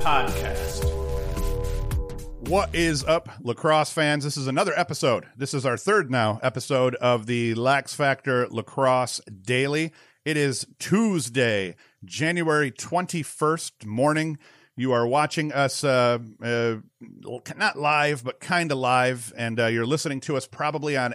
podcast. What is up, lacrosse fans? This is another episode. This is our third now episode of the Lax Factor Lacrosse Daily. It is Tuesday, January 21st morning. You are watching us, uh, uh, not live, but kind of live, and uh, you're listening to us probably on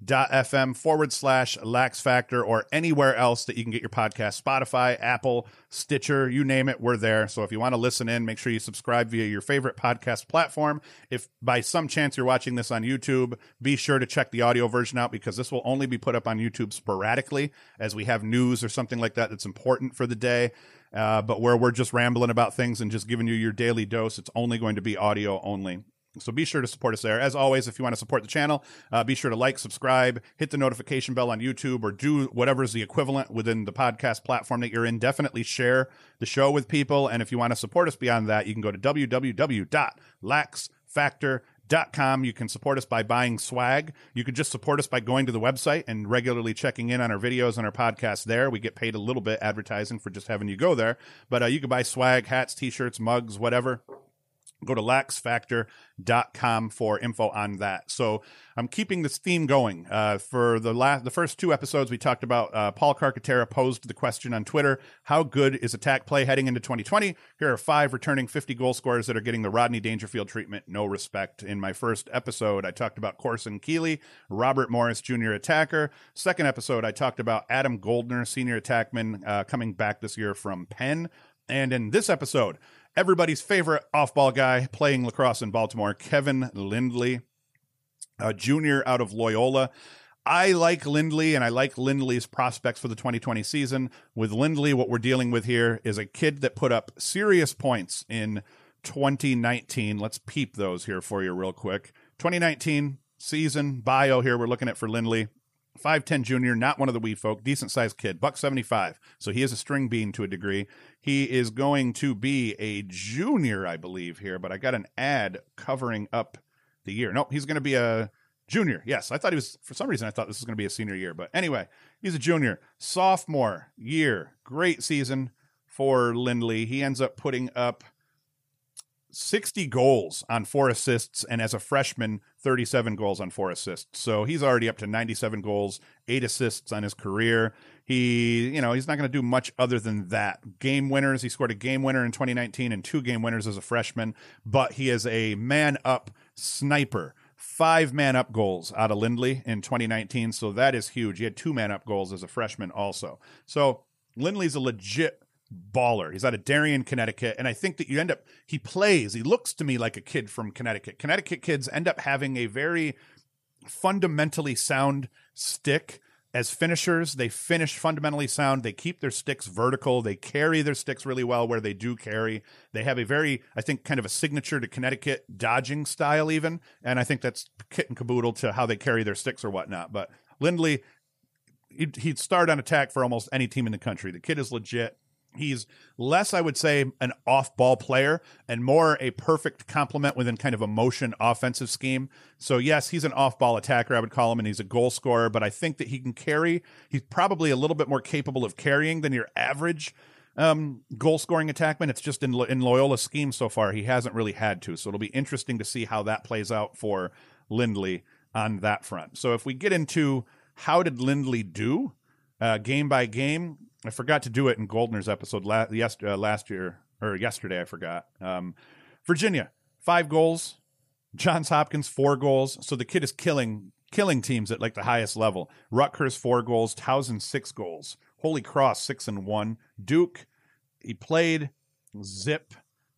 anchor.fm forward slash lax factor or anywhere else that you can get your podcast Spotify, Apple, Stitcher, you name it, we're there. So if you want to listen in, make sure you subscribe via your favorite podcast platform. If by some chance you're watching this on YouTube, be sure to check the audio version out because this will only be put up on YouTube sporadically as we have news or something like that that's important for the day. Uh, but where we're just rambling about things and just giving you your daily dose, it's only going to be audio only. So be sure to support us there. As always, if you want to support the channel, uh, be sure to like, subscribe, hit the notification bell on YouTube, or do whatever is the equivalent within the podcast platform that you're in. Definitely share the show with people. And if you want to support us beyond that, you can go to www.laxfactor.com com. You can support us by buying swag. You can just support us by going to the website and regularly checking in on our videos and our podcasts there. We get paid a little bit advertising for just having you go there. But uh, you can buy swag, hats, t-shirts, mugs, whatever. Go to laxfactor.com for info on that. So I'm keeping this theme going. Uh, for the last, the first two episodes, we talked about uh, Paul Carcaterra posed the question on Twitter: How good is attack play heading into 2020? Here are five returning 50 goal scorers that are getting the Rodney Dangerfield treatment. No respect. In my first episode, I talked about Corson Keeley, Robert Morris, junior attacker. Second episode, I talked about Adam Goldner, senior attackman, uh, coming back this year from Penn. And in this episode, everybody's favorite off ball guy playing lacrosse in Baltimore, Kevin Lindley, a junior out of Loyola. I like Lindley and I like Lindley's prospects for the 2020 season. With Lindley, what we're dealing with here is a kid that put up serious points in 2019. Let's peep those here for you real quick. 2019 season bio here we're looking at for Lindley. 5'10 junior, not one of the wee folk, decent sized kid, buck 75. So he is a string bean to a degree. He is going to be a junior, I believe, here, but I got an ad covering up the year. Nope, he's going to be a junior. Yes, I thought he was, for some reason, I thought this was going to be a senior year. But anyway, he's a junior. Sophomore year, great season for Lindley. He ends up putting up 60 goals on four assists, and as a freshman, 37 goals on four assists. So he's already up to 97 goals, eight assists on his career. He, you know, he's not going to do much other than that. Game winners. He scored a game winner in 2019 and two game winners as a freshman, but he is a man up sniper. Five man up goals out of Lindley in 2019. So that is huge. He had two man up goals as a freshman also. So Lindley's a legit baller. He's out of Darien, Connecticut. And I think that you end up, he plays, he looks to me like a kid from Connecticut. Connecticut kids end up having a very fundamentally sound stick as finishers. They finish fundamentally sound. They keep their sticks vertical. They carry their sticks really well where they do carry. They have a very, I think, kind of a signature to Connecticut dodging style, even. And I think that's kit and caboodle to how they carry their sticks or whatnot. But Lindley, he'd, start on attack for almost any team in the country. The kid is legit. He's less, I would say, an off ball player and more a perfect complement within kind of a motion offensive scheme. So, yes, he's an off ball attacker, I would call him, and he's a goal scorer, but I think that he can carry. He's probably a little bit more capable of carrying than your average um, goal scoring attackman. It's just in, in Loyola's scheme so far, he hasn't really had to. So, it'll be interesting to see how that plays out for Lindley on that front. So, if we get into how did Lindley do uh, game by game, I forgot to do it in Goldner's episode last, uh, last year or yesterday. I forgot. Um, Virginia, five goals. Johns Hopkins, four goals. So the kid is killing killing teams at like the highest level. Rutgers, four goals. Towson, six goals. Holy Cross, six and one. Duke, he played zip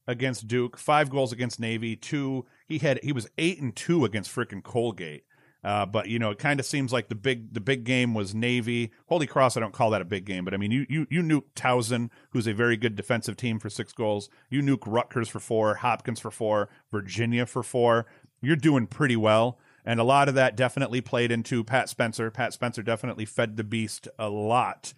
against Duke. Five goals against Navy. Two. He had he was eight and two against freaking Colgate. Uh, but you know, it kind of seems like the big the big game was Navy. Holy Cross, I don't call that a big game, but I mean, you you you nuke Towson, who's a very good defensive team for six goals. You nuke Rutgers for four, Hopkins for four, Virginia for four. You're doing pretty well, and a lot of that definitely played into Pat Spencer. Pat Spencer definitely fed the beast a lot.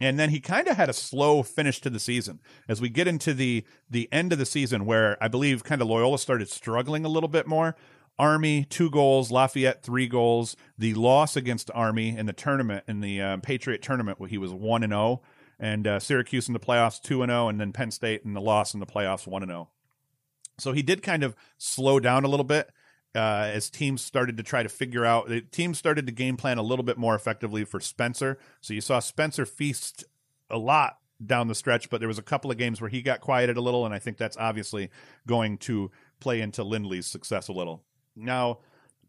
And then he kind of had a slow finish to the season. As we get into the the end of the season, where I believe kind of Loyola started struggling a little bit more, Army two goals, Lafayette three goals. The loss against Army in the tournament in the uh, Patriot tournament, where he was one and zero. Oh, and uh, Syracuse in the playoffs two and zero, oh, and then Penn State in the loss in the playoffs one and zero. Oh. So he did kind of slow down a little bit uh, as teams started to try to figure out. Teams started to game plan a little bit more effectively for Spencer. So you saw Spencer feast a lot down the stretch, but there was a couple of games where he got quieted a little, and I think that's obviously going to play into Lindley's success a little. Now,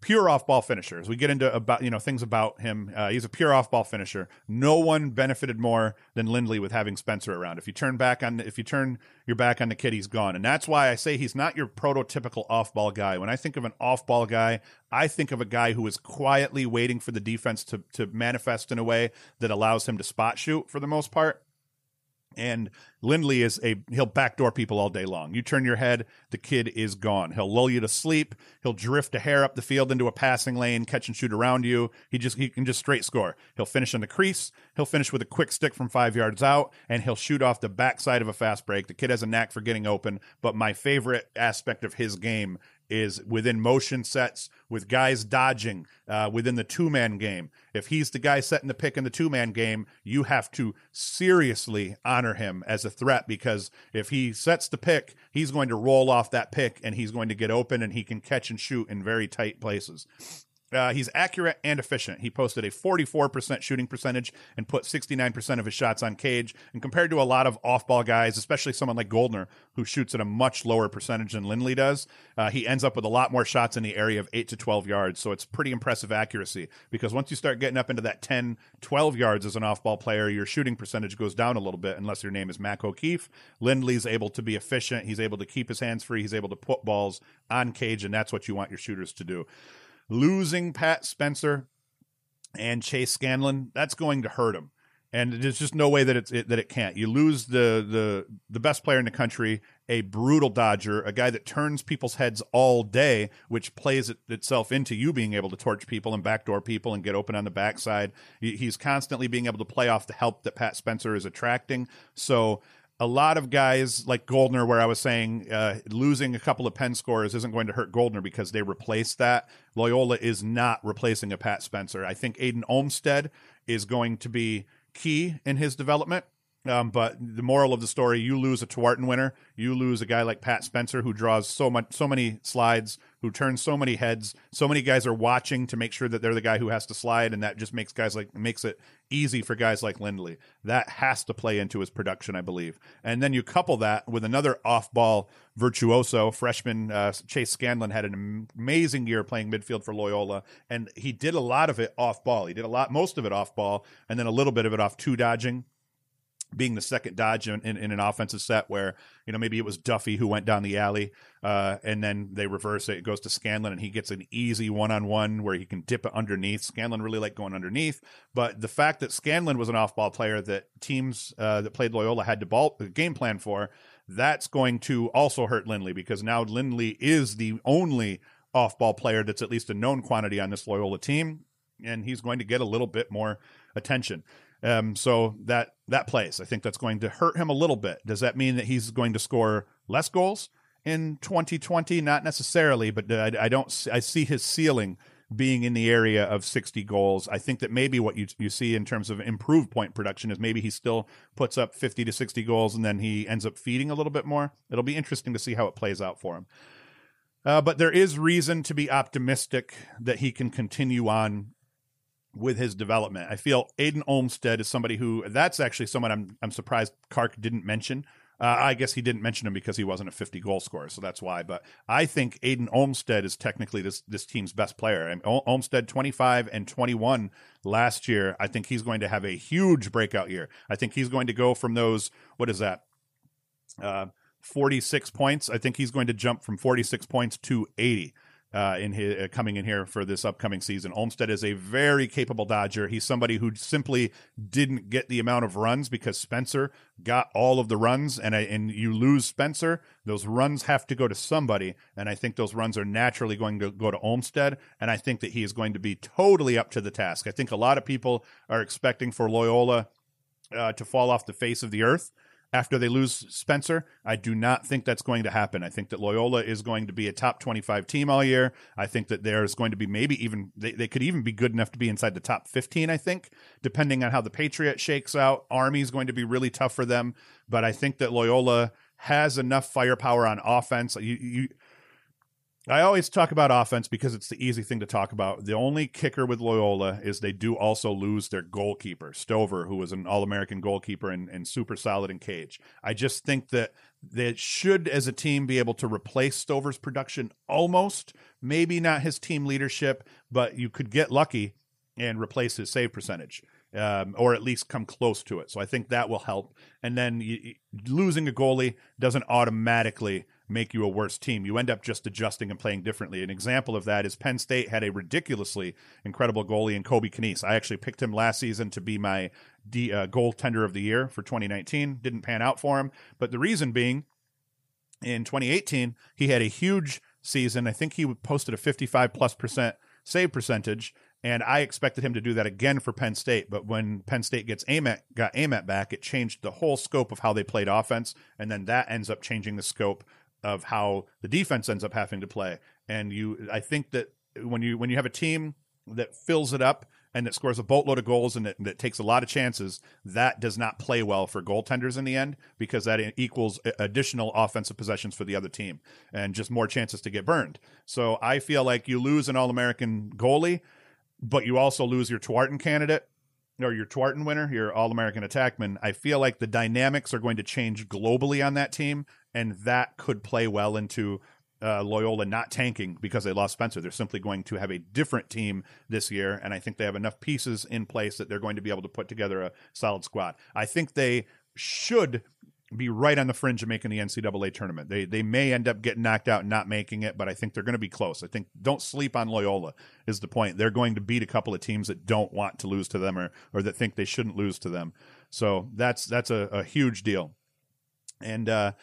pure off ball finishers. We get into about you know things about him, uh, he's a pure off ball finisher. No one benefited more than Lindley with having Spencer around. If you turn back on, the, if you turn your back on the kid, he's gone, and that's why I say he's not your prototypical off ball guy. When I think of an off ball guy, I think of a guy who is quietly waiting for the defense to to manifest in a way that allows him to spot shoot for the most part. And Lindley is a he'll backdoor people all day long. You turn your head, the kid is gone. He'll lull you to sleep. He'll drift a hair up the field into a passing lane, catch and shoot around you. He just he can just straight score. He'll finish in the crease. He'll finish with a quick stick from five yards out, and he'll shoot off the backside of a fast break. The kid has a knack for getting open. But my favorite aspect of his game is within motion sets with guys dodging uh, within the two man game. If he's the guy setting the pick in the two man game, you have to seriously honor him as a threat because if he sets the pick, he's going to roll off that pick and he's going to get open and he can catch and shoot in very tight places. Uh, he's accurate and efficient. He posted a 44% shooting percentage and put 69% of his shots on cage. And compared to a lot of off ball guys, especially someone like Goldner, who shoots at a much lower percentage than Lindley does, uh, he ends up with a lot more shots in the area of 8 to 12 yards. So it's pretty impressive accuracy because once you start getting up into that 10, 12 yards as an off ball player, your shooting percentage goes down a little bit unless your name is Mac O'Keefe. Lindley's able to be efficient. He's able to keep his hands free. He's able to put balls on cage, and that's what you want your shooters to do losing Pat Spencer and Chase Scanlan, that's going to hurt him. And there's just no way that it's it, that it can't. You lose the the the best player in the country, a brutal dodger, a guy that turns people's heads all day, which plays it, itself into you being able to torch people and backdoor people and get open on the backside. He's constantly being able to play off the help that Pat Spencer is attracting. So a lot of guys like Goldner, where I was saying uh, losing a couple of Penn scores isn't going to hurt Goldner because they replaced that. Loyola is not replacing a Pat Spencer. I think Aiden Olmstead is going to be key in his development. Um, but the moral of the story: you lose a Tewaaraton winner, you lose a guy like Pat Spencer who draws so much, so many slides, who turns so many heads. So many guys are watching to make sure that they're the guy who has to slide, and that just makes guys like makes it easy for guys like Lindley. That has to play into his production, I believe. And then you couple that with another off-ball virtuoso freshman uh, Chase Scanlan had an amazing year playing midfield for Loyola, and he did a lot of it off ball. He did a lot, most of it off ball, and then a little bit of it off two dodging being the second dodge in, in, in, an offensive set where you know maybe it was Duffy who went down the alley uh, and then they reverse it. It goes to Scanlan, and he gets an easy one on one where he can dip it underneath. Scanlan really liked going underneath, but the fact that Scanlan was an off ball player that teams uh, that played Loyola had to ball the game plan for, that's going to also hurt Lindley because now Lindley is the only off ball player that's at least a known quantity on this Loyola team, and he's going to get a little bit more attention. Um, so that that plays. I think that's going to hurt him a little bit. Does that mean that he's going to score less goals in 2020? Not necessarily, but I, I don't. I see his ceiling being in the area of 60 goals. I think that maybe what you you see in terms of improved point production is maybe he still puts up 50 to 60 goals and then he ends up feeding a little bit more. It'll be interesting to see how it plays out for him. Uh, but there is reason to be optimistic that he can continue on with his development. I feel Aiden Olmstead is somebody who that's actually someone I'm I'm surprised Kark didn't mention. Uh, I guess he didn't mention him because he wasn't a 50 goal scorer, so that's why. But I think Aiden Olmstead is technically this this team's best player. And Olmstead 25 and 21 last year. I think he's going to have a huge breakout year. I think he's going to go from those what is that? Uh, 46 points. I think he's going to jump from 46 points to 80 uh, in his, uh, coming in here for this upcoming season. Olmstead is a very capable Dodger. He's somebody who simply didn't get the amount of runs because Spencer got all of the runs, and and you lose Spencer, those runs have to go to somebody, and I think those runs are naturally going to go to Olmstead, and I think that he is going to be totally up to the task. I think a lot of people are expecting for Loyola uh, to fall off the face of the earth after they lose Spencer. I do not think that's going to happen. I think that Loyola is going to be a top 25 team all year. I think that there's going to be maybe even, they, they could even be good enough to be inside the top 15, I think, depending on how the Patriot shakes out. Army is going to be really tough for them. But I think that Loyola has enough firepower on offense. You, you, I always talk about offense because it's the easy thing to talk about. The only kicker with Loyola is they do also lose their goalkeeper, Stover, who was an All American goalkeeper and, and super solid in cage. I just think that they should, as a team, be able to replace Stover's production almost. Maybe not his team leadership, but you could get lucky and replace his save percentage. Um, or at least come close to it. So I think that will help. And then you, losing a goalie doesn't automatically make you a worse team. You end up just adjusting and playing differently. An example of that is Penn State had a ridiculously incredible goalie in Colby Kneese. I actually picked him last season to be my D, uh, goaltender of the year for 2019. Didn't pan out for him, but the reason being, in 2018 he had a huge season. I think he posted a 55 plus percent save percentage. And I expected him to do that again for Penn State, but when Penn State gets Ament got Ament back, it changed the whole scope of how they played offense, and then that ends up changing the scope of how the defense ends up having to play. And you, I think that when you when you have a team that fills it up and that scores a boatload of goals and that, that takes a lot of chances, that does not play well for goaltenders in the end because that equals additional offensive possessions for the other team and just more chances to get burned. So I feel like you lose an All American goalie, but you also lose your Tewaaraton candidate or your Tewaaraton winner, your All American attackman, I feel like the dynamics are going to change globally on that team, and that could play well into uh, Loyola not tanking because they lost Spencer. They're simply going to have a different team this year, and I think they have enough pieces in place that they're going to be able to put together a solid squad. I think they should be right on the fringe of making the NCAA tournament. They they may end up getting knocked out and not making it, but I think they're going to be close. I think don't sleep on Loyola is the point. They're going to beat a couple of teams that don't want to lose to them or or that think they shouldn't lose to them. So that's that's a, a huge deal. And uh,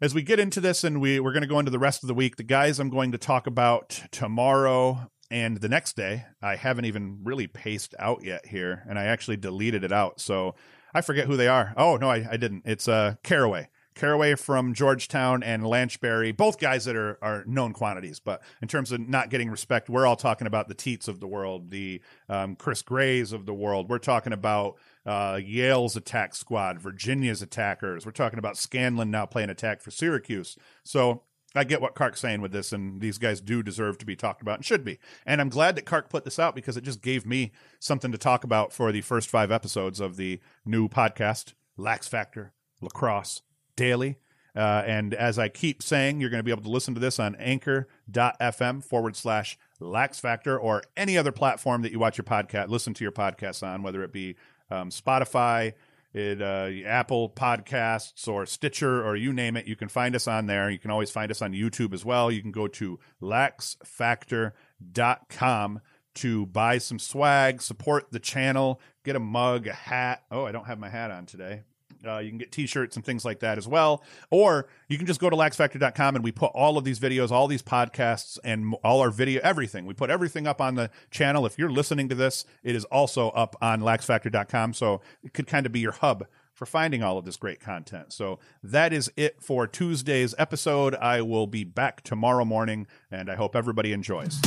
as we get into this and we we're going to go into the rest of the week, the guys I'm going to talk about tomorrow and the next day, I haven't even really paced out yet here, and I actually deleted it out. So I forget who they are. Oh no, I, I didn't. It's uh Carraway. Carraway from Georgetown and Lanchbury, both guys that are are known quantities. But in terms of not getting respect, we're all talking about the Teats of the world, the um, Chris Grays of the world. We're talking about uh, Yale's attack squad, Virginia's attackers. We're talking about Scanlan now playing attack for Syracuse. So I get what Kark's saying with this, and these guys do deserve to be talked about and should be. And I'm glad that Kark put this out because it just gave me something to talk about for the first five episodes of the new podcast, Lax Factor Lacrosse Daily. Uh, and as I keep saying, you're going to be able to listen to this on anchor.fm forward slash lax factor or any other platform that you watch your podcast, listen to your podcasts on, whether it be um, Spotify, it, uh, Apple Podcasts or Stitcher or you name it. You can find us on there. You can always find us on YouTube as well. You can go to laxfactor.com to buy some swag, support the channel, get a mug, a hat. Oh, I don't have my hat on today. Uh, you can get t-shirts and things like that as well. Or you can just go to laxfactor.com and we put all of these videos, all these podcasts and all our video, everything. We put everything up on the channel. If you're listening to this, it is also up on laxfactor.com. So it could kind of be your hub for finding all of this great content. So that is it for Tuesday's episode. I will be back tomorrow morning and I hope everybody enjoys.